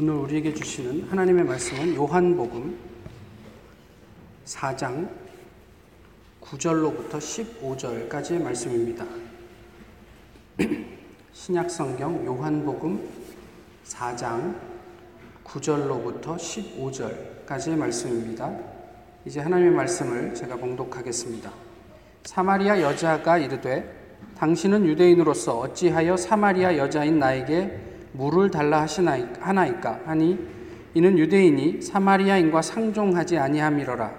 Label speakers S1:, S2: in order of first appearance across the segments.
S1: 오늘 우리에게 주시는 하나님의 말씀은 요한복음 4장 9절로부터 15절까지의 말씀입니다. 신약 성경 요한복음 4장 9절로부터 15절까지의 말씀입니다. 이제 하나님의 말씀을 제가 봉독하겠습니다. 사마리아 여자가 이르되 당신은 유대인으로서 어찌하여 사마리아 여자인 나에게 물을 달라 하시나이까? 하니 이는 유대인이 사마리아인과 상종하지 아니함이로라.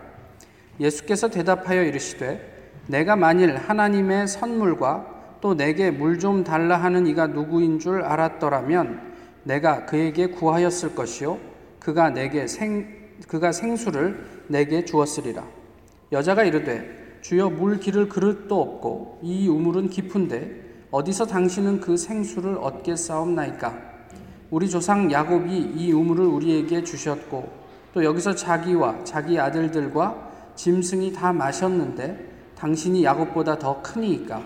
S1: 예수께서 대답하여 이르시되 내가 만일 하나님의 선물과 또 내게 물 좀 달라 하는 이가 누구인 줄 알았더라면 내가 그에게 구하였을 것이요 그가 내게 생 그가 생수를 내게 주었으리라. 여자가 이르되 주여 물 기를 그릇도 없고 이 우물은 깊은데 어디서 당신은 그 생수를 얻겠사옵나이까? 우리 조상 야곱이 이 우물을 우리에게 주셨고 또 여기서 자기와 자기 아들들과 짐승이 다 마셨는데 당신이 야곱보다 더 크니이까?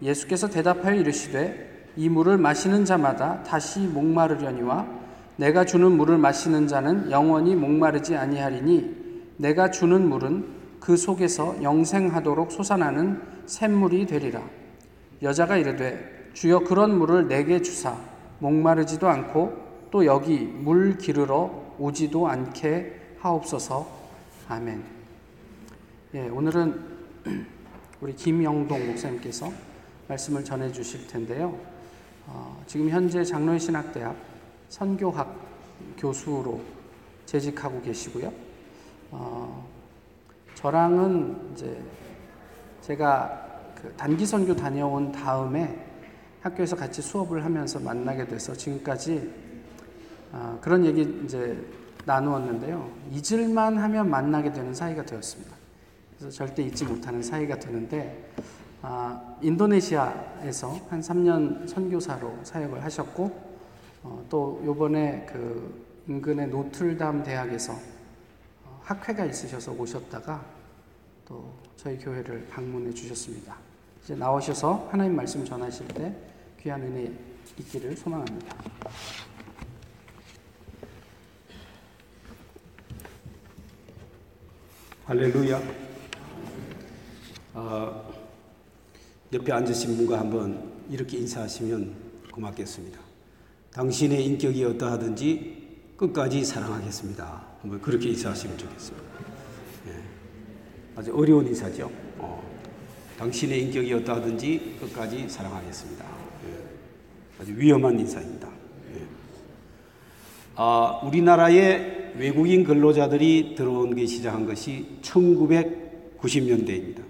S1: 예수께서 대답하여 이르시되 이 물을 마시는 자마다 다시 목마르려니와 내가 주는 물을 마시는 자는 영원히 목마르지 아니하리니 내가 주는 물은 그 속에서 영생하도록 솟아나는 샘물이 되리라. 여자가 이르되 주여 그런 물을 내게 주사 목마르지도 않고 또 여기 물 기르러 오지도 않게 하옵소서 아멘. 예, 오늘은 우리 김영동 목사님께서 말씀을 전해 주실 텐데요. 어, 지금 현재 장로의 신학대학 선교학 교수로 재직하고 계시고요. 어, 저랑은 이제 제가 그 단기 선교 다녀온 다음에 학교에서 같이 수업을 하면서 만나게 돼서 지금까지 아, 그런 얘기 이제 나누었는데요. 잊을만 하면 만나게 되는 사이가 되었습니다. 그래서 절대 잊지 못하는 사이가 되는데 아, 인도네시아에서 한 3년 선교사로 사역을 하셨고 어, 또 요번에 그 인근의 노틀담 대학에서 어, 학회가 있으셔서 오셨다가 또 저희 교회를 방문해 주셨습니다. 이제 나오셔서 하나님 말씀 전하실 때 귀한 은혜 있기를 소망합니다.
S2: 할렐루야. 어, 옆에 앉으신 분과 한번 이렇게 인사하시면 고맙겠습니다. 당신의 인격이 어떠하든지 끝까지 사랑하겠습니다. 한번 그렇게 인사하시면 좋겠습니다. 네. 아주 어려운 인사죠. 당신의 인격이 어떠하든지 끝까지 사랑하겠습니다. 예. 아주 위험한 인사입니다. 예. 아, 우리나라에 외국인 근로자들이 들어온 게 시작한 것이 1990년대입니다.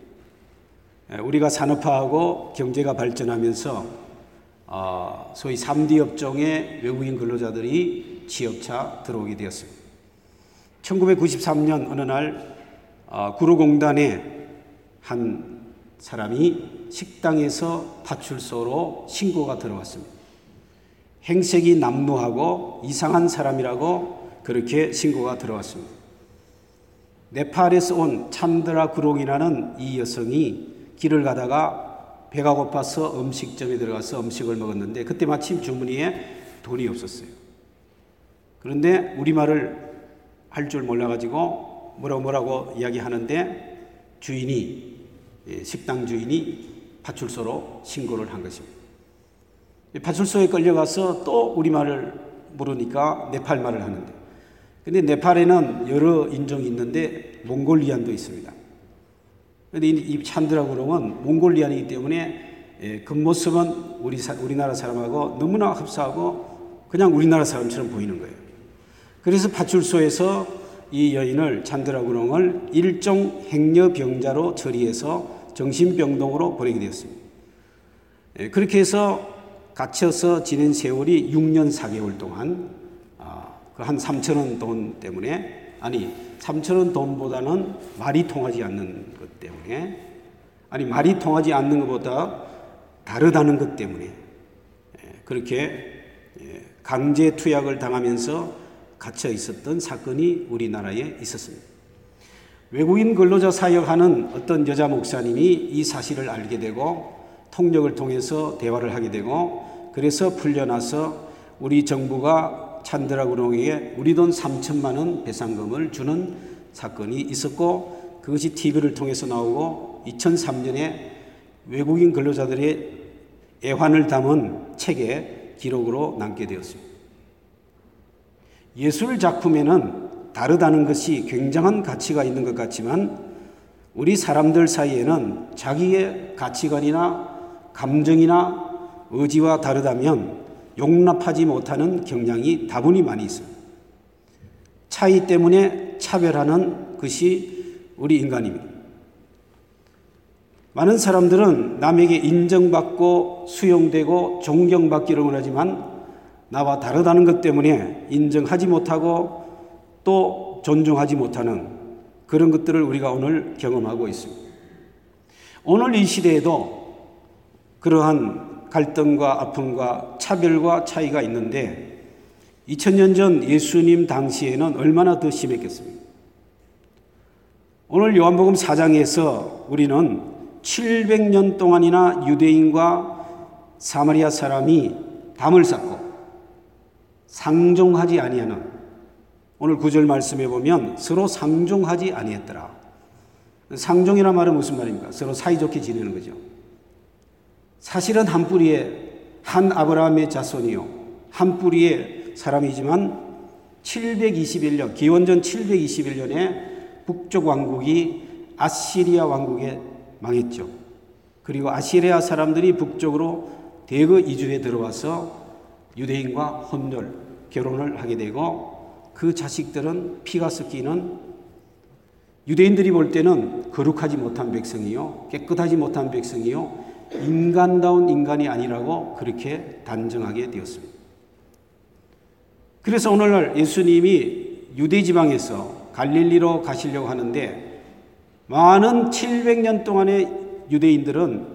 S2: 예, 우리가 산업화하고 경제가 발전하면서 아, 소위 3D 업종의 외국인 근로자들이 취업차 들어오게 되었습니다. 1993년 어느 날 아, 구로공단에 한 사람이 식당에서 파출소로 신고가 들어왔습니다. 행색이 남루하고 이상한 사람이라고 그렇게 신고가 들어왔습니다. 네팔에서 온 찬드라 구롱이라는 이 여성이 길을 가다가 배가 고파서 음식점에 들어가서 음식을 먹었는데 그때 마침 주머니에 돈이 없었어요. 그런데 우리말을 할 줄 몰라가지고 뭐라고 뭐라고 이야기하는데 주인이 예, 식당 주인이 파출소로 신고를 한 것입니다. 파출소에 끌려가서 또 우리말을 모르니까 네팔 말을 하는데 근데 네팔에는 여러 인종이 있는데 몽골리안도 있습니다. 근데 이 찬드라 그러면 몽골리안이기 때문에 예, 겉모습은 우리 우리나라 사람하고 너무나 흡사하고 그냥 우리나라 사람처럼 보이는 거예요. 그래서 파출소에서 이 여인을 찬드라 구롱을 일종 행여병자로 처리해서 정신병동으로 보내게 되었습니다. 예, 그렇게 해서 갇혀서 지낸 세월이 6년 4개월 동안 아, 그한 3천 원 돈 때문에 아니 3천 원 돈보다는 말이 통하지 않는 것 때문에 아니 말이 통하지 않는 것보다 다르다는 것 때문에 예, 그렇게 예, 강제 투약을 당하면서 갇혀 있었던 사건이 우리나라에 있었습니다. 외국인 근로자 사역하는 어떤 여자 목사님이 이 사실을 알게 되고 통역을 통해서 대화를 하게 되고 그래서 풀려나서 우리 정부가 찬드라 구롱에게 우리 돈 3천만 원 배상금을 주는 사건이 있었고 그것이 TV를 통해서 나오고 2003년에 외국인 근로자들의 애환을 담은 책에 기록으로 남게 되었습니다. 예술 작품에는 다르다는 것이 굉장한 가치가 있는 것 같지만 우리 사람들 사이에는 자기의 가치관이나 감정이나 의지와 다르다면 용납하지 못하는 경향이 다분히 많이 있습니다. 차이 때문에 차별하는 것이 우리 인간입니다. 많은 사람들은 남에게 인정받고 수용되고 존경받기를 원하지만 나와 다르다는 것 때문에 인정하지 못하고 또 존중하지 못하는 그런 것들을 우리가 오늘 경험하고 있습니다. 오늘 이 시대에도 그러한 갈등과 아픔과 차별과 차이가 있는데 2000년 전 예수님 당시에는 얼마나 더 심했겠습니까? 오늘 요한복음 4장에서 우리는 700년 동안이나 유대인과 사마리아 사람이 담을 쌓고 상종하지 아니하는 오늘 구절 말씀에 보면 서로 상종하지 아니했더라. 상종이란 말은 무슨 말입니까? 서로 사이좋게 지내는 거죠. 사실은 한 뿌리의 한 아브라함의 자손이요. 한 뿌리의 사람이지만 721년, 기원전 721년에 북쪽 왕국이 아시리아 왕국에 망했죠. 그리고 아시리아 사람들이 북쪽으로 대거 이주해 들어와서 유대인과 혼혈 결혼을 하게 되고 그 자식들은 피가 섞이는 유대인들이 볼 때는 거룩하지 못한 백성이요 깨끗하지 못한 백성이요 인간다운 인간이 아니라고 그렇게 단정하게 되었습니다. 그래서 오늘날 예수님이 유대 지방에서 갈릴리로 가시려고 하는데 많은 700년 동안의 유대인들은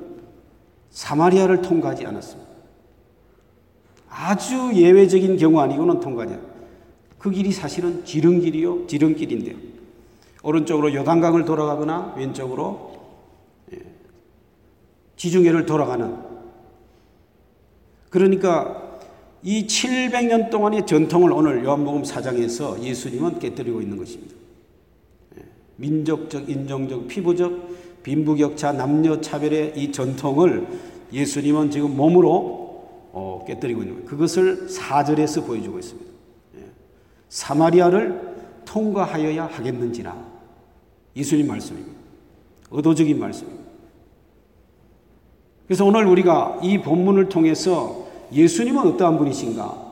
S2: 사마리아를 통과하지 않았습니다. 아주 예외적인 경우 아니고는 않았습니다. 그 길이 사실은 지름길이요, 지름길인데요. 오른쪽으로 요단강을 돌아가거나 왼쪽으로 예, 지중해를 돌아가는 그러니까 이 700년 동안의 전통을 오늘 요한복음 4장에서 예수님은 깨뜨리고 있는 것입니다. 예, 민족적, 인종적, 피부적, 빈부격차, 남녀 차별의 이 전통을 예수님은 지금 몸으로 어, 깨뜨리고 있는 거예요. 그것을 4절에서 보여주고 있습니다. 사마리아를 통과하여야 하겠는지라. 예수님 말씀입니다. 의도적인 말씀입니다. 그래서 오늘 우리가 이 본문을 통해서 예수님은 어떠한 분이신가?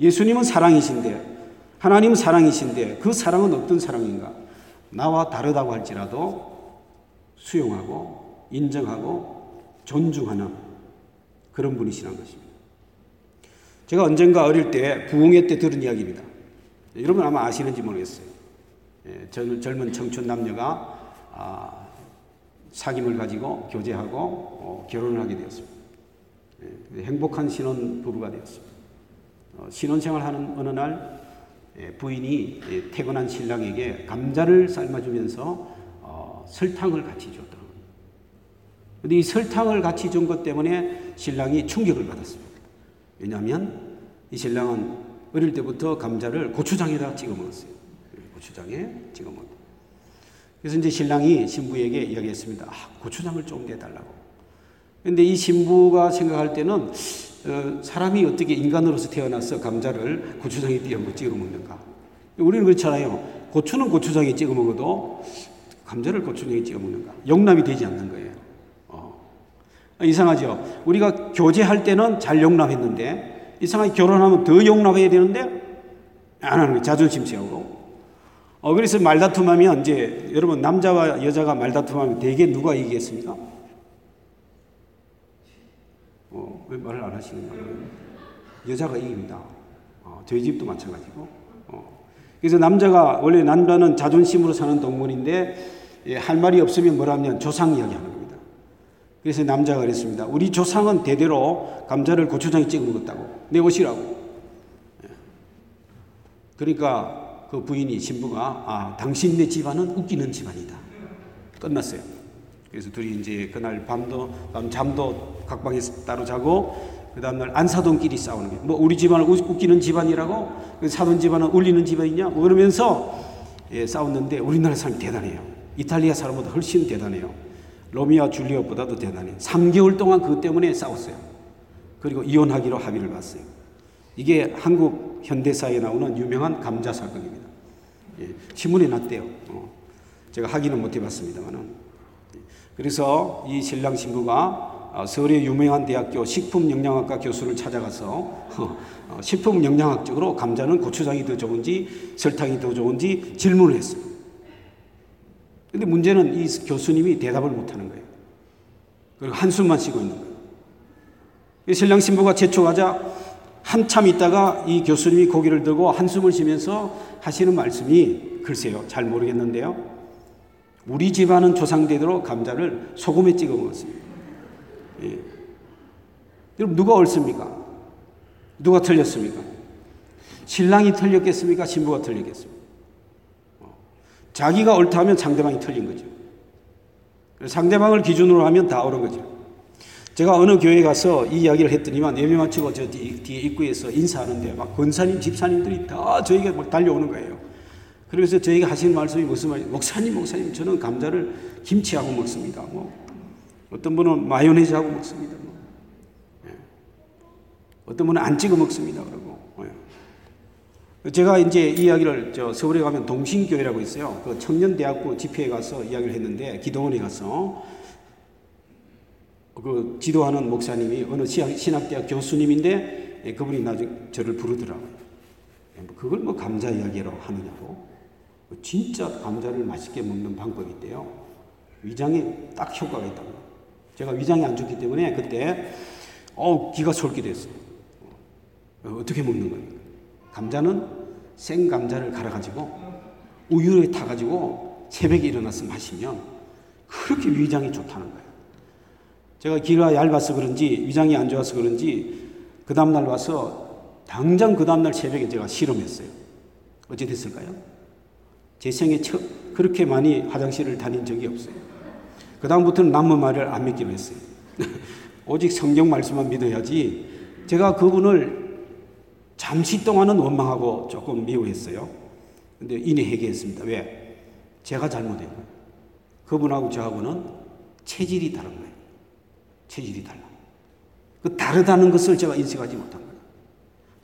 S2: 예수님은 사랑이신데, 하나님은 사랑이신데, 그 사랑은 어떤 사랑인가? 나와 다르다고 할지라도 수용하고, 인정하고, 존중하는 그런 분이시라는 것입니다. 제가 언젠가 어릴 때 부흥회 때 들은 이야기입니다. 여러분 아마 아시는지 모르겠어요. 예, 젊은 청춘 남녀가 아, 사귐을 가지고 교제하고 어, 결혼을 하게 되었습니다. 예, 행복한 신혼 부부가 되었습니다. 어, 신혼생활 하는 어느 날 예, 부인이 예, 퇴근한 신랑에게 감자를 삶아주면서 어, 설탕을 같이 줬더라고요. 근데 이 설탕을 같이 준 것 때문에 신랑이 충격을 받았습니다. 왜냐하면 이 신랑은 어릴 때부터 감자를 고추장에다 찍어 먹었어요. 고추장에 찍어 먹. 그래서 이제 신랑이 신부에게 이야기했습니다. 아, 고추장을 좀 내달라고. 근데 이 신부가 생각할 때는 어, 사람이 어떻게 인간으로서 태어나서 감자를 고추장에 찍어 먹는가? 우리는 그렇잖아요. 고추는 고추장에 찍어 먹어도 감자를 고추장에 찍어 먹는가? 용납이 되지 않는 거예요. 어. 이상하죠. 우리가 교제할 때는 잘 용납했는데 이상하게 결혼하면 더 용납해야 되는데 안 하는 거예요. 자존심 세우고. 어, 그래서 말다툼하면 이제 여러분 남자와 여자가 말다툼하면 대개 누가 이기겠습니까? 어, 왜 말을 안 거예요? 여자가 이깁니다. 어, 저희 집도 마찬가지고. 어. 그래서 남자가 원래 남자는 자존심으로 사는 동물인데 예, 할 말이 없으면 뭐라면 조상 이야기하는 겁니다. 그래서 남자가 그랬습니다. 우리 조상은 대대로 감자를 고추장에 찍어 먹었다고. 내 옷이라고. 예. 그러니까 그 부인이 신부가 아 당신 네 집안은 웃기는 집안이다. 끝났어요. 그래서 둘이 이제 그날 밤도 밤 잠도 각방에서 따로 자고 그 다음날 안사돈끼리 싸우는 거예요. 뭐 우리 집안을 웃- 웃기는 집안이라고 그 사돈 집안은 울리는 집안이냐 뭐 그러면서 예, 싸웠는데 우리나라 사람이 대단해요. 이탈리아 사람보다 훨씬 대단해요. 로미오와 줄리엣보다도 대단해요. 3개월 동안 그것 때문에 싸웠어요. 그리고 이혼하기로 합의를 봤어요. 이게 한국 현대사에 나오는 유명한 감자 사건입니다. 예, 신문에 났대요. 어, 제가 확인은 못 해봤습니다만은. 그래서 이 신랑 신부가 어, 서울의 유명한 대학교 식품영양학과 교수를 찾아가서 어, 식품영양학적으로 감자는 고추장이 더 좋은지 설탕이 더 좋은지 질문을 했어요. 근데 문제는 이 교수님이 대답을 못 하는 거예요. 그리고 한숨만 쉬고 있는 거예요. 이 신랑 신부가 재촉하자 한참 있다가 이 교수님이 고개를 들고 한숨을 쉬면서 하시는 말씀이 글쎄요 잘 모르겠는데요. 우리 집안은 조상대대로 감자를 소금에 찍어 먹었습니다. 예. 여러분 누가 옳습니까? 누가 틀렸습니까? 신랑이 틀렸겠습니까? 신부가 틀렸겠습니까? 어. 자기가 옳다면 상대방이 틀린 거죠. 상대방을 기준으로 하면 다 옳은 거죠. 제가 어느 교회 가서 이 이야기를 했더니만 예배 마치고 저 뒤- 뒤에 입구에서 인사하는데 막 권사님, 집사님들이 다 저에게 막 달려오는 거예요. 그래서 저에게 하시는 말씀이 무슨 말이에요? 목사님, 목사님, 저는 감자를 김치하고 먹습니다. 뭐 어떤 분은 마요네즈하고 먹습니다. 뭐. 예. 어떤 분은 안 찍어 먹습니다. 그러고 예. 제가 이제 이 이야기를 저 서울에 가면 동신교회라고 있어요. 그 청년대학부 집회에 가서 이야기를 했는데 기도원에 가서 그 지도하는 목사님이 어느 신학- 신학대학 교수님인데 예, 그분이 나중에 저를 부르더라고요. 예, 뭐 그걸 뭐 감자 이야기로 하느냐고. 진짜 감자를 맛있게 먹는 방법이 있대요. 위장에 딱 효과가 있다고. 제가 위장이 안 좋기 때문에 그때 어 기가 솔깃했어요. 어, 어떻게 먹는 거예요? 감자는 생 감자를 갈아가지고 우유에 타가지고 새벽에 일어나서 마시면 그렇게 위장이 좋다는 거예요. 제가 귀가 얇아서 그런지 위장이 안 좋아서 그런지 그 다음날 와서 당장 그 다음날 새벽에 제가 실험했어요. 어찌 됐을까요? 제 생에 처, 그렇게 많이 화장실을 다닌 적이 없어요. 그 다음부터는 남의 말을 안 믿기로 했어요. 오직 성경 말씀만 믿어야지. 제가 그분을 잠시 동안은 원망하고 조금 미워했어요. 근데 이내 회개했습니다. 왜? 제가 잘못한 거예요. 그분하고 저하고는 체질이 다른 거예요. 체질이 달라. 그 다르다는 것을 제가 인식하지 못한 거예요.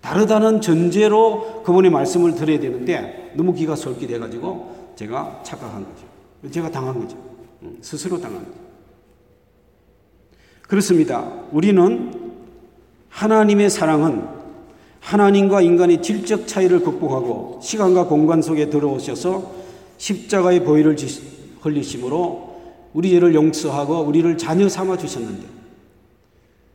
S2: 다르다는 전제로 그분의 말씀을 들어야 되는데 너무 귀가 솔깃해 가지고 제가 착각한 거죠. 제가 당한 거죠. 음, 스스로 당한 거죠. 그렇습니다. 우리는 하나님의 사랑은 하나님과 인간의 질적 차이를 극복하고 시간과 공간 속에 들어오셔서 십자가의 보혈을 흘리심으로 우리 죄를 용서하고 우리를 자녀 삼아 주셨는데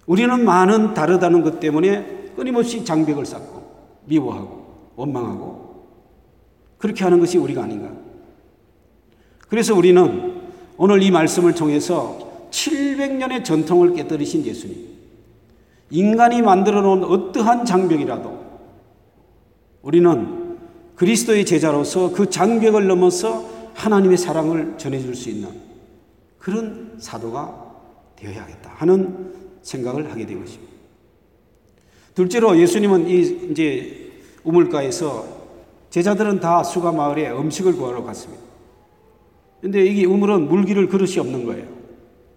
S2: 우리는 많은 다르다는 것 때문에 끊임없이 장벽을 쌓고 미워하고 원망하고 그렇게 하는 것이 우리가 아닌가. 그래서 우리는 오늘 이 말씀을 통해서 700년의 전통을 깨뜨리신 예수님, 인간이 만들어 놓은 어떠한 장벽이라도 우리는 그리스도의 제자로서 그 장벽을 넘어서 하나님의 사랑을 전해줄 수 있는 그런 사도가 되어야겠다 하는 생각을 하게 된 것입니다. 둘째로 예수님은 이 이제 우물가에서 제자들은 다 수가 마을에 음식을 구하러 갔습니다. 근데 이게 우물은 물기를 그릇이 없는 거예요.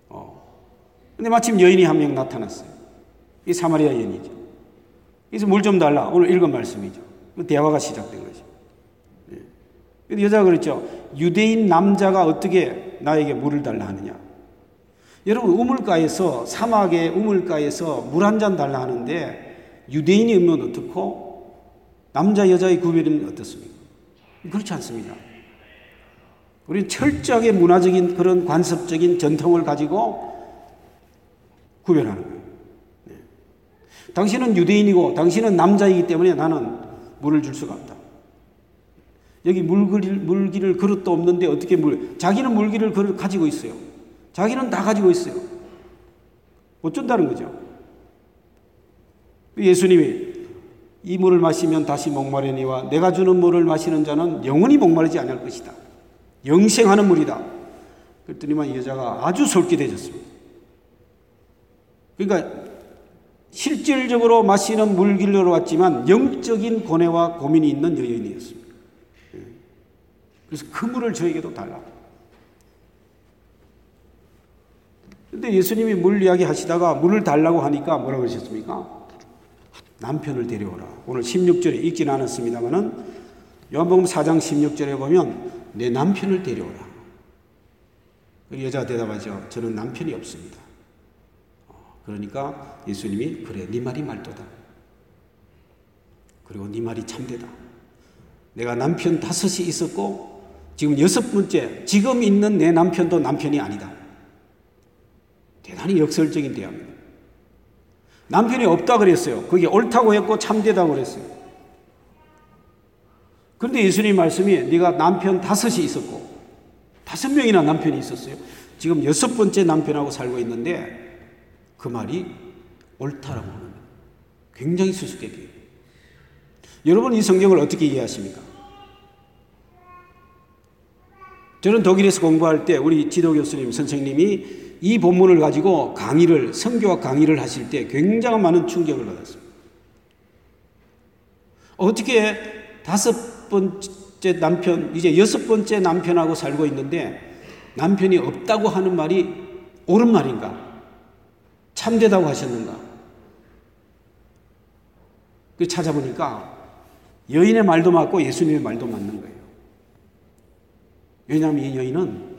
S2: 어. 근데 마침 여인이 한 명 나타났어요. 이 사마리아 여인이죠. 그래서 물 좀 달라. 오늘 읽은 말씀이죠. 그 대화가 시작된 거죠. 예. 여자가 그랬죠. 유대인 남자가 어떻게 나에게 물을 달라 하느냐. 여러분, 우물가에서, 사막의 우물가에서 물 한 잔 달라 하는데 유대인이 오면 어떻고 남자, 여자의 구별은 어떻습니까? 그렇지 않습니다. 우리는 철저하게 문화적인 그런 관습적인 전통을 가지고 구별하는 거예요. 네. 당신은 유대인이고 당신은 남자이기 때문에 나는 물을 줄 수가 없다. 여기 물기를, 물기를 그릇도 없는데 어떻게 물, 자기는 물기를 그릇 가지고 있어요. 자기는 다 가지고 있어요. 어쩐다는 거죠. 예수님이 이 물을 마시면 다시 목마르니와 내가 주는 물을 마시는 자는 영원히 목마르지 않을 것이다. 영생하는 물이다. 그랬더니만 이 여자가 아주 솔깃해졌습니다. 그러니까 실질적으로 마시는 물길로 왔지만 영적인 고뇌와 고민이 있는 여인이었습니다. 예. 그래서 그 물을 저에게도 달라. 근데 예수님이 물 이야기 하시다가 물을 달라고 하니까 뭐라 그러셨습니까? 남편을 데려오라. 오늘 16절에 읽진 않았습니다만은 요한복음 4장 16절에 보면 내 남편을 데려오라. 그 여자가 대답하죠. 저는 남편이 없습니다. 그러니까 예수님이 그래 네 말이 말도다. 그리고 네 말이 참되다. 내가 남편 다섯이 있었고 지금 여섯 번째 지금 있는 내 남편도 남편이 아니다. 대단히 역설적인 대화입니다. 남편이 없다 그랬어요. 그게 옳다고 했고 참되다고 그랬어요. 그런데 예수님 말씀이 네가 남편 다섯이 있었고 다섯 명이나 남편이 있었어요. 지금 여섯 번째 남편하고 살고 있는데 그 말이 옳다라고 하는 거예요. 굉장히 수수께끼 여러분 이 성경을 어떻게 이해하십니까? 저는 독일에서 공부할 때 우리 지도 교수님 선생님이 이 본문을 가지고 강의를 성교와 강의를 하실 때 굉장한 많은 충격을 받았습니다. 어떻게 다섯 번째 남편 이제 여섯 번째 남편하고 살고 있는데 남편이 없다고 하는 말이 옳은 말인가? 참되다고 하셨는가? 그 찾아보니까 여인의 말도 맞고 예수님의 말도 맞는 거예요. 왜냐하면 이 여인은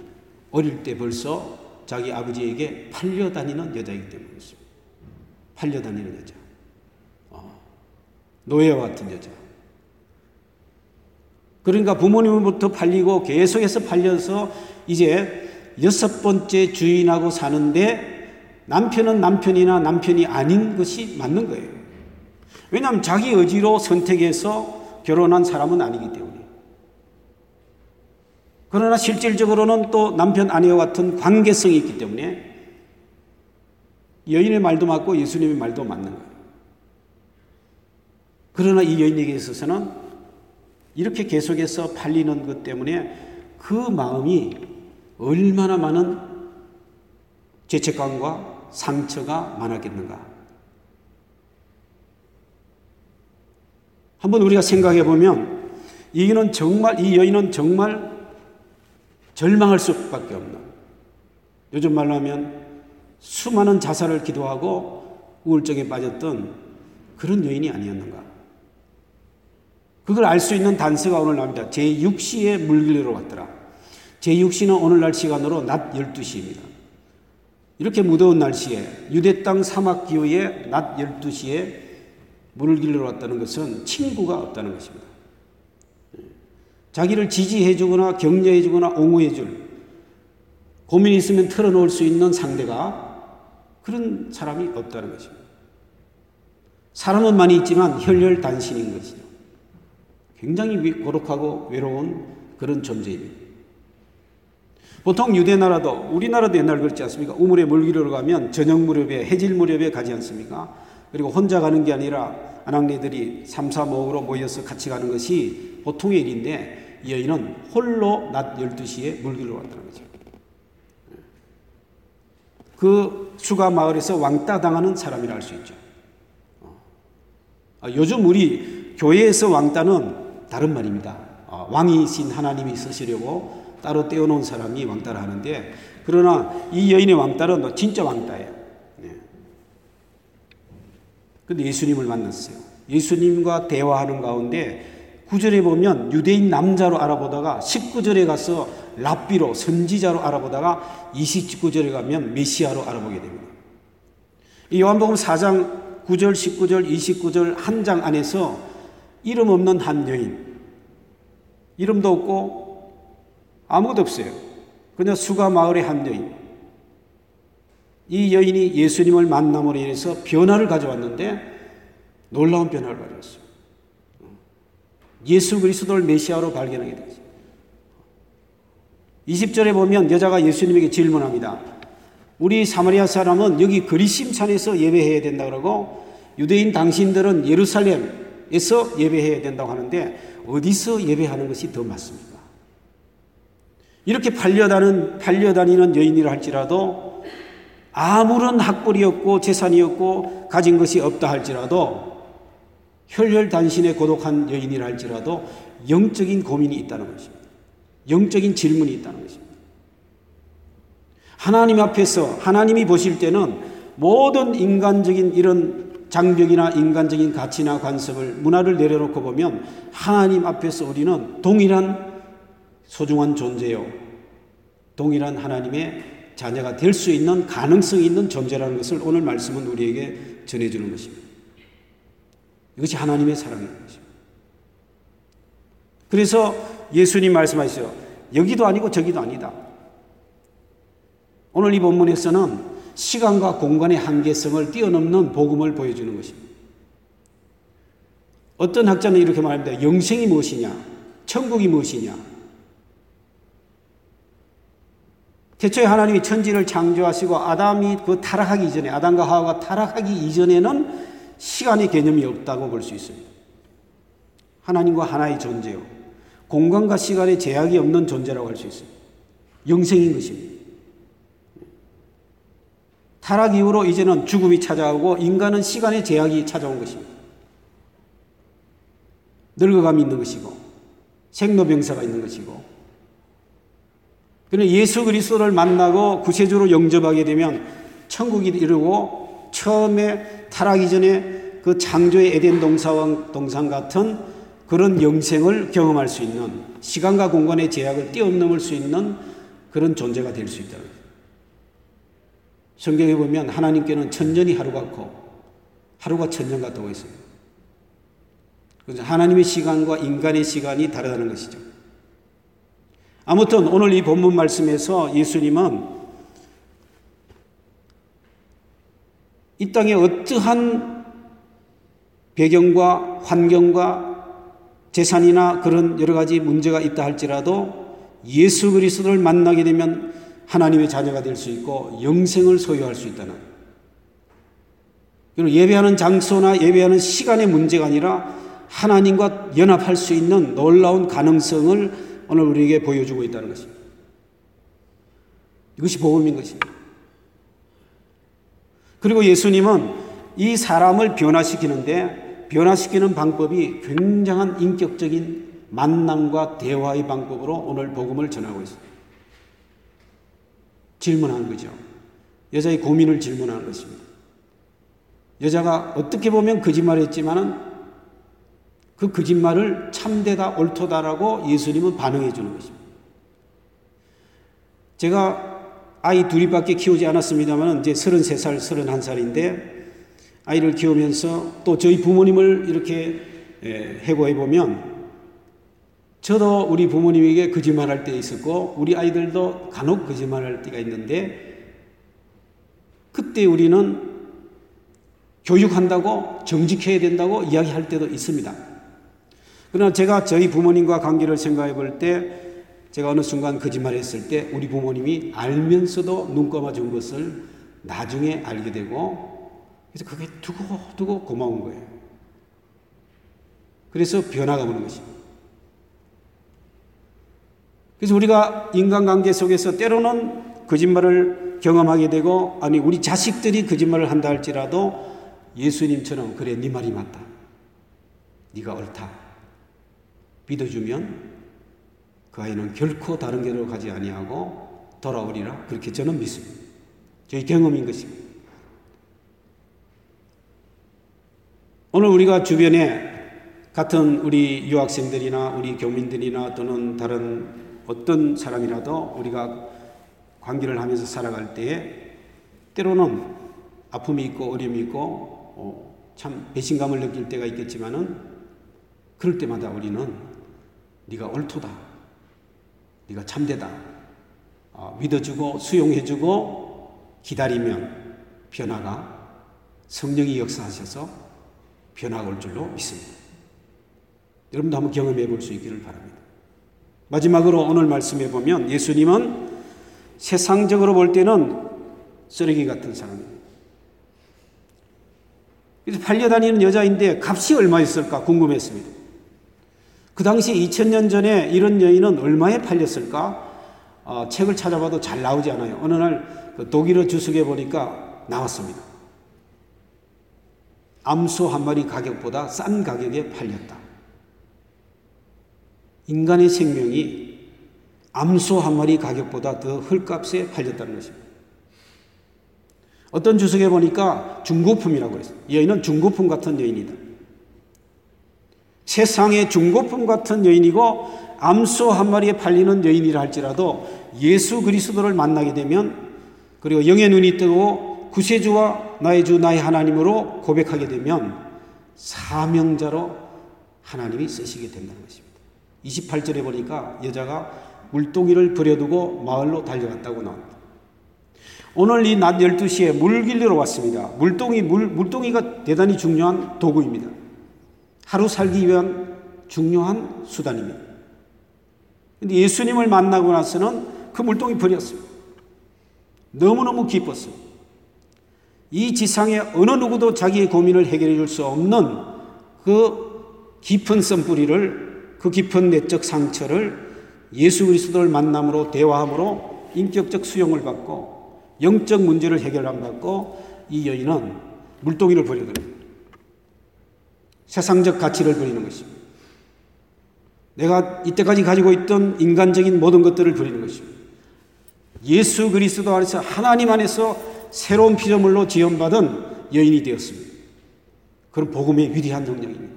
S2: 어릴 때 벌써 자기 아버지에게 팔려다니는 여자이기 때문이었습니다. 팔려다니는 여자. 어, 노예와 같은 여자. 그러니까 부모님부터 팔리고 계속해서 팔려서 이제 여섯 번째 주인하고 사는데 남편은 남편이나 남편이 아닌 것이 맞는 거예요. 왜냐하면 자기 의지로 선택해서 결혼한 사람은 아니기 때문에. 그러나 실질적으로는 또 남편 아내와 같은 관계성이 있기 때문에 여인의 말도 맞고 예수님의 말도 맞는 거예요. 그러나 이 여인에게 있어서는 이렇게 계속해서 팔리는 것 때문에 그 마음이 얼마나 많은 죄책감과 상처가 많았겠는가? 한번 우리가 생각해 보면 이는 정말 이 여인은 정말 절망할 수밖에 없는 요즘 말로 하면 수많은 자살을 기도하고 우울증에 빠졌던 그런 여인이 아니었는가? 그걸 알 수 있는 단서가 오늘 나옵니다. 제6시에 물길로 왔더라. 제6시는 오늘날 시간으로 낮 12시입니다. 이렇게 무더운 날씨에 유대 땅 사막 기후에 낮 12시에 물을 길러 왔다는 것은 친구가 없다는 것입니다. 자기를 지지해 주거나 격려해 주거나 옹호해 줄 고민이 있으면 털어놓을 수 있는 상대가 그런 사람이 없다는 것입니다. 사람은 많이 있지만 혈혈단신인 것이죠. 굉장히 고독하고 외로운 그런 존재입니다. 보통 유대 나라도 우리나라도 옛날 그렇지 않습니까? 우물에 물기로 가면 저녁 무렵에 해질 무렵에 가지 않습니까? 그리고 혼자 가는 게 아니라 아낙네들이 삼삼오오로 모여서 같이 가는 것이 보통의 일인데 이 여인은 홀로 낮 12시에 물기로 왔다는 거죠. 그 수가 마을에서 왕따 당하는 사람이라 할 수 있죠. 아, 요즘 우리 교회에서 왕따는 다른 말입니다. 아, 왕이신 하나님이 쓰시려고 따로 떼어놓은 사람이 왕따를 하는데 그러나 이 여인의 왕따는 진짜 왕따예요. 네. 근데 예수님을 만났어요. 예수님과 대화하는 가운데 9절에 보면 유대인 남자로 알아보다가 19절에 가서 랍비로 선지자로 알아보다가 29절에 가면 메시아로 알아보게 됩니다. 이 요한복음 4장 9절, 19절, 29절 한 장 안에서 이름 없는 한 여인, 이름도 없고 아무것도 없어요. 그냥 수가 마을의 한 여인. 이 여인이 예수님을 만남으로 인해서 변화를 가져왔는데 놀라운 변화를 가져왔어요. 예수 그리스도를 메시아로 발견하게 되죠. 20절에 보면 여자가 예수님에게 질문합니다. 우리 사마리아 사람은 여기 그리심산에서 예배해야 된다 그러고 유대인 당신들은 예루살렘에서 예배해야 된다고 하는데 어디서 예배하는 것이 더 맞습니까? 이렇게 팔려다는, 팔려다니는 여인이라 할지라도 아무런 학벌이 없고 재산이 없고 가진 것이 없다 할지라도 혈혈단신에 고독한 여인이라 할지라도 영적인 고민이 있다는 것입니다. 영적인 질문이 있다는 것입니다. 하나님 앞에서 하나님이 보실 때는 모든 인간적인 이런 장벽이나 인간적인 가치나 관습을 문화를 내려놓고 보면 하나님 앞에서 우리는 동일한 소중한 존재요. 동일한 하나님의 자녀가 될 수 있는 가능성이 있는 존재라는 것을 오늘 말씀은 우리에게 전해주는 것입니다. 이것이 하나님의 사랑인 것입니다. 그래서 예수님 말씀하시죠. 여기도 아니고 저기도 아니다. 오늘 이 본문에서는 시간과 공간의 한계성을 뛰어넘는 복음을 보여주는 것입니다. 어떤 학자는 이렇게 말합니다. 영생이 무엇이냐? 천국이 무엇이냐? 태초에 하나님이 천지를 창조하시고 아담이 그 타락하기 이전에 아담과 하와가 타락하기 이전에는 시간의 개념이 없다고 볼 수 있습니다. 하나님과 하나의 존재요. 공간과 시간의 제약이 없는 존재라고 할 수 있습니다. 영생인 것입니다. 타락 이후로 이제는 죽음이 찾아오고 인간은 시간의 제약이 찾아온 것입니다. 늙어감이 있는 것이고 생로병사가 있는 것이고 그런데 예수 그리스도를 만나고 구세주로 영접하게 되면 천국이 이르고 처음에 타락 이 전에 그 창조의 에덴 동산, 동산 같은 그런 영생을 경험할 수 있는 시간과 공간의 제약을 뛰어넘을 수 있는 그런 존재가 될 수 있다. 성경에 보면 하나님께는 천년이 하루 같고 하루가 천년 같다고 했습니다. 그래서 하나님의 시간과 인간의 시간이 다르다는 것이죠. 아무튼 오늘 이 본문 말씀에서 예수님은 이 땅에 어떠한 배경과 환경과 재산이나 그런 여러 가지 문제가 있다 할지라도 예수 그리스도를 만나게 되면 하나님의 자녀가 될 수 있고 영생을 소유할 수 있다는 그리고 예배하는 장소나 예배하는 시간의 문제가 아니라 하나님과 연합할 수 있는 놀라운 가능성을 오늘 우리에게 보여주고 있다는 것입니다. 이것이 복음인 것입니다. 그리고 예수님은 이 사람을 변화시키는데 변화시키는 방법이 굉장한 인격적인 만남과 대화의 방법으로 오늘 복음을 전하고 있습니다. 질문하는 거죠. 여자의 고민을 질문하는 것입니다. 여자가 어떻게 보면 거짓말했지만은 그 거짓말을 참되다 옳도다라고 예수님은 반응해 주는 것입니다. 제가 아이 둘이밖에 키우지 않았습니다만 이제 33살, 31살인데 아이를 키우면서 또 저희 부모님을 이렇게 해고해 보면 저도 우리 부모님에게 거짓말할 때 있었고 우리 아이들도 간혹 거짓말할 때가 있는데 그때 우리는 교육한다고 정직해야 된다고 이야기할 때도 있습니다. 그러나 제가 저희 부모님과 관계를 생각해 볼 때 제가 어느 순간 거짓말 했을 때 우리 부모님이 알면서도 눈 감아준 것을 나중에 알게 되고 그래서 그게 두고 두고 고마운 거예요. 그래서 변화가 오는 것입니다. 그래서 우리가 인간관계 속에서 때로는 거짓말을 경험하게 되고 아니 우리 자식들이 거짓말을 한다 할지라도 예수님처럼 그래 네 말이 맞다. 네가 옳다. 믿어주면 그 아이는 결코 다른 길로 가지 아니하고 돌아오리라 그렇게 저는 믿습니다. 저희 경험인 것입니다. 오늘 우리가 주변에 같은 우리 유학생들이나 우리 교민들이나 또는 다른 어떤 사람이라도 우리가 관계를 하면서 살아갈 때에 때로는 아픔이 있고 어려움이 있고 어, 참 배신감을 느낄 때가 있겠지만은 그럴 때마다 우리는 네가 옳도다. 네가 참되다. 어, 믿어주고 수용해주고 기다리면 변화가 성령이 역사하셔서 변화가 올 줄로 믿습니다. 여러분도 한번 경험해 볼 수 있기를 바랍니다. 마지막으로 오늘 말씀해 보면 예수님은 세상적으로 볼 때는 쓰레기 같은 사람입니다. 팔려다니는 여자인데 값이 얼마였을까 궁금했습니다. 그 당시 2000년 전에 이런 여인은 얼마에 팔렸을까? 어, 책을 찾아봐도 잘 나오지 않아요. 어느 날 그 독일어 주석에 보니까 나왔습니다. 암소 한 마리 가격보다 싼 가격에 팔렸다. 인간의 생명이 암소 한 마리 가격보다 더 헐값에 팔렸다는 것입니다. 어떤 주석에 보니까 중고품이라고 그랬어요. 여인은 중고품 같은 여인이다. 세상의 중고품 같은 여인이고 암소 한 마리에 팔리는 여인이라 할지라도 예수 그리스도를 만나게 되면 그리고 영의 눈이 뜨고 구세주와 나의 주 나의 하나님으로 고백하게 되면 사명자로 하나님이 쓰시게 된다는 것입니다. 28절에 보니까 여자가 물동이를 버려두고 마을로 달려갔다고 나옵니다. 오늘 이 낮 12시에 물 길러 왔습니다. 물동이, 물, 물동이가 대단히 중요한 도구입니다. 하루 살기 위한 중요한 수단입니다. 근데 예수님을 만나고 나서는 그 물동이 버렸습니다. 너무너무 기뻤어요. 이 지상에 어느 누구도 자기의 고민을 해결해 줄 수 없는 그 깊은 썸뿌리를 그 깊은 내적 상처를 예수 그리스도를 만남으로 대화함으로 인격적 수용을 받고 영적 문제를 해결 안 받고 이 여인은 물동이를 버려버립니다. 세상적 가치를 버리는 것입니다. 내가 이때까지 가지고 있던 인간적인 모든 것들을 버리는 것입니다. 예수 그리스도 안에서 하나님 안에서 새로운 피조물로 지원받은 여인이 되었습니다. 그런 복음의 위대한 능력입니다.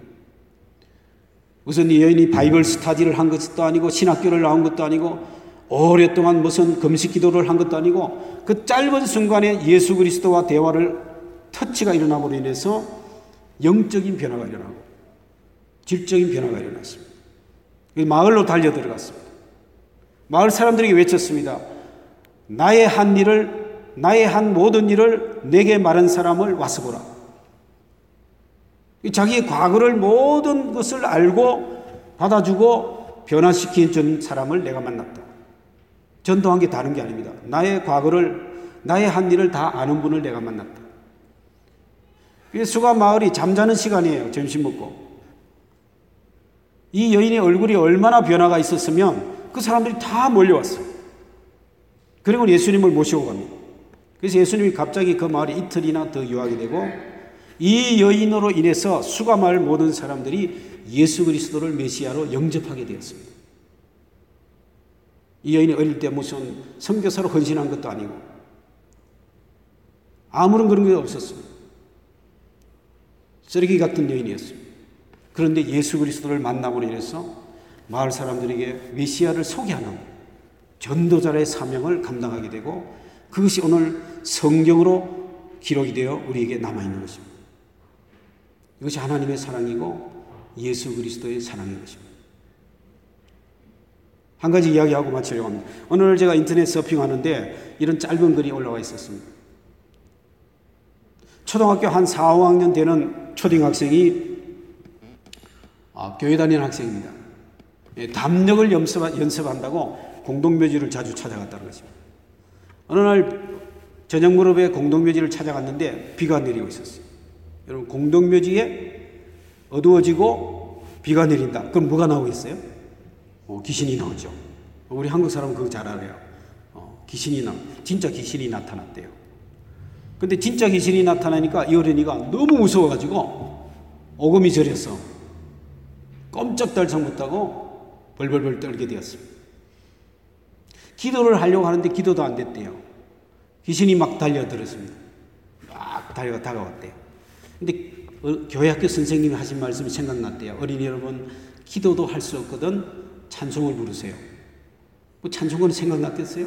S2: 우선 이 여인이 바이블 스타디를 한 것도 아니고 신학교를 나온 것도 아니고 오랫동안 무슨 금식 기도를 한 것도 아니고 그 짧은 순간에 예수 그리스도와 대화를 터치가 일어남으로 인해서 영적인 변화가 일어나고 질적인 변화가 일어났습니다. 마을로 달려 들어갔습니다. 마을 사람들에게 외쳤습니다. 나의 한 일을 나의 한 모든 일을 내게 말한 사람을 와서 보라. 자기의 과거를 모든 것을 알고 받아주고 변화시킨 전 사람을 내가 만났다. 전도한 게 다른 게 아닙니다. 나의 과거를 나의 한 일을 다 아는 분을 내가 만났다. 수가 마을이 잠자는 시간이에요. 점심 먹고. 이 여인의 얼굴이 얼마나 변화가 있었으면 그 사람들이 다 몰려왔어요. 그리고 예수님을 모시고 갑니다. 그래서 예수님이 갑자기 그 마을에 이틀이나 더 유하게 되고 이 여인으로 인해서 수가 마을 모든 사람들이 예수 그리스도를 메시아로 영접하게 되었습니다. 이 여인이 어릴 때 무슨 선교사로 헌신한 것도 아니고 아무런 그런 게 없었습니다. 쓰레기 같은 여인이었습니다. 그런데 예수 그리스도를 만남으로 인해서 마을 사람들에게 메시아를 소개하는 전도자의 사명을 감당하게 되고 그것이 오늘 성경으로 기록이 되어 우리에게 남아 있는 것입니다. 이것이 하나님의 사랑이고 예수 그리스도의 사랑인 것입니다. 한 가지 이야기하고 마치려고 합니다. 오늘 제가 인터넷 서핑하는데 이런 짧은 글이 올라와 있었습니다. 초등학교 한 4, 5학년 되는 초등학생이 아, 교회 다니는 학생입니다. 예, 담력을 연습, 연습한다고 공동묘지를 자주 찾아갔다는 것입니다. 어느 날 저녁 무렵에 공동묘지를 찾아갔는데 비가 내리고 있었어요. 여러분 공동묘지에 어두워지고 비가 내린다. 그럼 뭐가 나오겠어요? 어, 귀신이 나오죠. 우리 한국 사람은 그거 잘 알아요. 어, 귀신이 나, 진짜 귀신이 나타났대요. 근데 진짜 귀신이 나타나니까 이 어린이가 너무 무서워가지고 오금이 저렸어. 꼼짝달싹 못하고 벌벌벌 떨게 되었습니다. 기도를 하려고 하는데 기도도 안 됐대요. 귀신이 막 달려들었습니다. 막 달려 다가왔대요. 근데 어, 교회 학교 선생님이 하신 말씀이 생각났대요. 어린이 여러분, 기도도 할 수 없거든 찬송을 부르세요. 뭐 찬송은 생각났겠어요?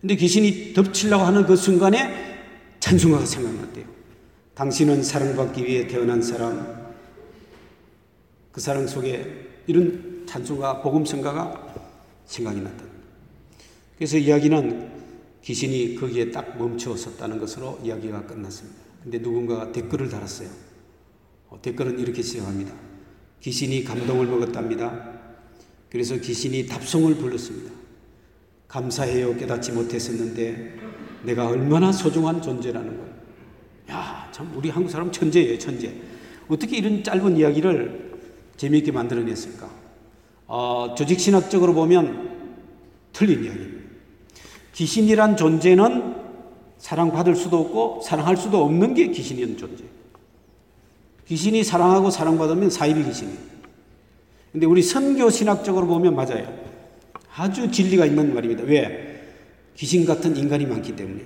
S2: 근데 귀신이 덮치려고 하는 그 순간에 찬송가가 생각났대요. 당신은 사랑받기 위해 태어난 사람, 그 사랑 속에 이런 찬송가, 복음성가가 생각이 났다. 그래서 이야기는 귀신이 거기에 딱 멈춰 섰다는 것으로 이야기가 끝났습니다. 근데 누군가가 댓글을 달았어요. 어, 댓글은 이렇게 시작합니다. 귀신이 감동을 먹었답니다. 그래서 귀신이 답송을 불렀습니다. 감사해요. 깨닫지 못했었는데 내가 얼마나 소중한 존재라는 걸. 야, 참 우리 한국 사람 천재예요, 천재. 어떻게 이런 짧은 이야기를 재미있게 만들어냈을까? 어, 조직 신학적으로 보면 틀린 이야기입니다. 귀신이란 존재는 사랑받을 수도 없고 사랑할 수도 없는 게 귀신이라는 존재. 귀신이 사랑하고 사랑받으면 사이비 귀신이에요. 근데 우리 선교 신학적으로 보면 맞아요. 아주 진리가 있는 말입니다. 왜? 귀신 같은 인간이 많기 때문에.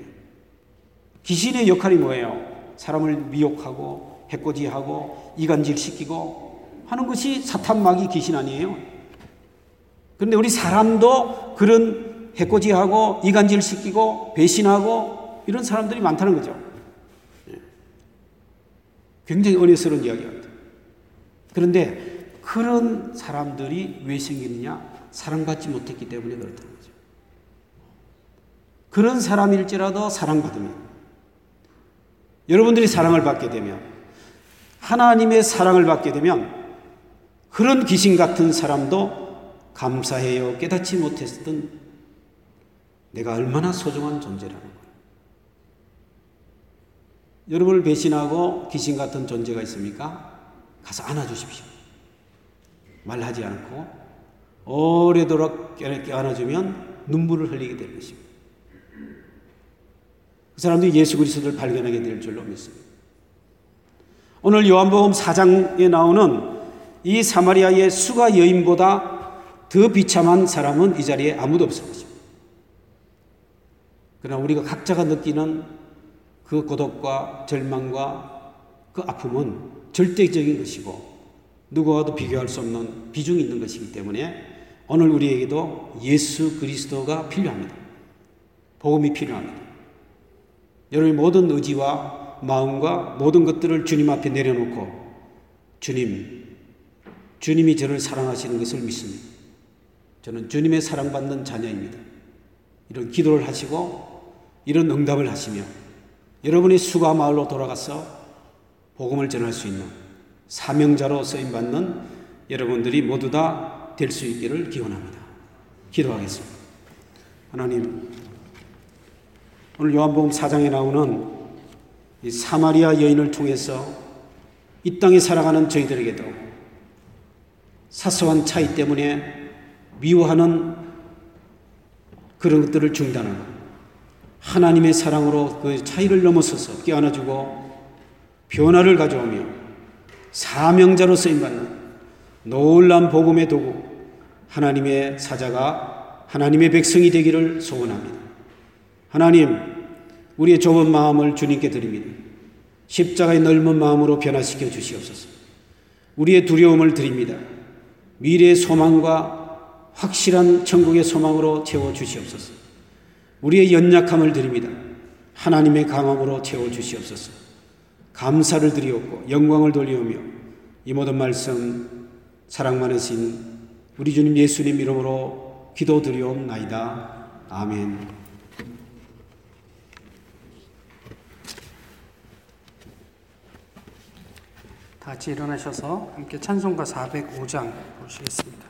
S2: 귀신의 역할이 뭐예요? 사람을 미혹하고 해코지하고 이간질시키고 하는 것이 사탄막이 귀신 아니에요? 그런데 우리 사람도 그런 해코지하고 이간질시키고 배신하고 이런 사람들이 많다는 거죠. 예. 굉장히 은혜스러운 이야기입니다. 그런데 그런 사람들이 왜 생기느냐? 사랑받지 못했기 때문에 그렇다는 거죠. 그런 사람일지라도 사랑받으면 여러분들이 사랑을 받게 되면 하나님의 사랑을 받게 되면 그런 귀신 같은 사람도 감사해요. 깨닫지 못했던 내가 얼마나 소중한 존재라는 거예요. 여러분을 배신하고 귀신 같은 존재가 있습니까? 가서 안아주십시오. 말하지 않고 오래도록 안아주면 눈물을 흘리게 될 것입니다. 그 사람들이 예수 그리스도를 발견하게 될 줄로 믿습니다. 오늘 요한복음 4장에 나오는 이 사마리아의 수가 여인보다 더 비참한 사람은 이 자리에 아무도 없을 것입니다. 그러나 우리가 각자가 느끼는 그 고독과 절망과 그 아픔은 절대적인 것이고 누구와도 비교할 수 없는 비중이 있는 것이기 때문에 오늘 우리에게도 예수 그리스도가 필요합니다. 복음이 필요합니다. 여러분의 모든 의지와 마음과 모든 것들을 주님 앞에 내려놓고 주님, 주님이 저를 사랑하시는 것을 믿습니다. 저는 주님의 사랑받는 자녀입니다. 이런 기도를 하시고 이런 응답을 하시며 여러분의 수가 마을로 돌아가서 복음을 전할 수 있는 사명자로 쓰임 받는 여러분들이 모두 다 될 수 있기를 기원합니다. 기도하겠습니다. 하나님, 오늘 요한복음 4장에 나오는 이 사마리아 여인을 통해서 이 땅에 살아가는 저희들에게도 사소한 차이 때문에 미워하는 그런 것들을 중단하고 하나님의 사랑으로 그 차이를 넘어서서 껴안아주고 변화를 가져오며 사명자로 쓰임받는 놀란 복음의 도구 하나님의 사자가 하나님의 백성이 되기를 소원합니다. 하나님, 우리의 좁은 마음을 주님께 드립니다. 십자가의 넓은 마음으로 변화시켜 주시옵소서. 우리의 두려움을 드립니다. 미래의 소망과 확실한 천국의 소망으로 채워 주시옵소서. 우리의 연약함을 드립니다. 하나님의 강함으로 채워 주시옵소서. 감사를 드리옵고 영광을 돌리오며 이 모든 말씀 사랑 많으신 우리 주님 예수님 이름으로 기도드리옵나이다. 아멘.
S1: 같이 일어나셔서 함께 찬송가 405장 보시겠습니다.